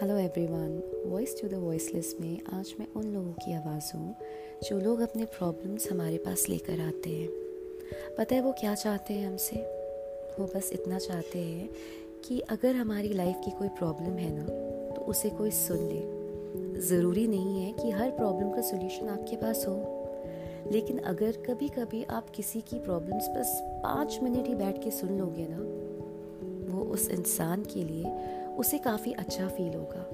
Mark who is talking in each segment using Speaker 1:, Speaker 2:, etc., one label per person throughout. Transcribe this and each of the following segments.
Speaker 1: Hello everyone voice to the voiceless में आज मैं उन लोगों की आवाज़ हूँ, जो लोग अपने प्रॉब्लम्स हमारे पास लेकर आते हैं। पता है वो क्या चाहते हैं हमसे? वो बस इतना चाहते हैं कि अगर हमारी लाइफ की कोई प्रॉब्लम है ना तो उसे कोई सुन ले। ज़रूरी नहीं है कि हर प्रॉब्लम का सोल्यूशन आपके पास हो। लेकिन अगर कभी कभी आप किसी की प्रॉब्लम्स बस पाँच मिनट ही बैठ के सुन लोगे ना, वो उस इंसान के लिए उसे काफ़ी अच्छा फील होगा।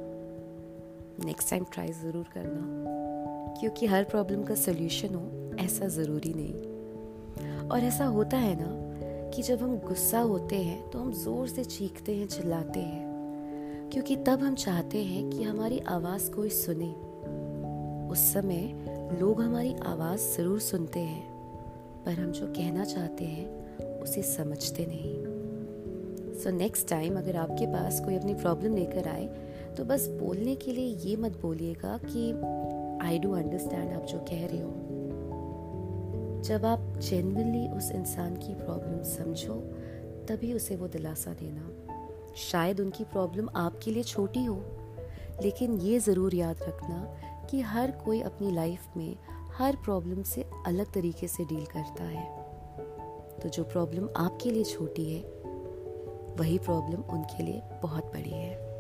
Speaker 1: नेक्स्ट टाइम ट्राई ज़रूर करना, क्योंकि हर प्रॉब्लम का सोल्यूशन हो, ऐसा ज़रूरी नहीं। और ऐसा होता है ना, कि जब हम गुस्सा होते हैं तो हम ज़ोर से चीखते हैं, चिल्लाते हैं, क्योंकि तब हम चाहते हैं कि हमारी आवाज़ कोई सुने। उस समय लोग हमारी आवाज़ ज़रूर सुनते हैं, पर हम जो कहना चाहते हैं, उसे समझते नहीं। सो नेक्स्ट टाइम अगर आपके पास कोई अपनी प्रॉब्लम लेकर आए तो बस बोलने के लिए ये मत बोलिएगा कि आई डू अंडरस्टैंड आप जो कह रहे हो। जब आप जेनवनली उस इंसान की प्रॉब्लम समझो, तभी उसे वो दिलासा देना। शायद उनकी प्रॉब्लम आपके लिए छोटी हो, लेकिन ये ज़रूर याद रखना कि हर कोई अपनी लाइफ में हर प्रॉब्लम से अलग तरीके से डील करता है। तो जो प्रॉब्लम आपके लिए छोटी है वही प्रॉब्लम उनके लिए बहुत बड़ी है।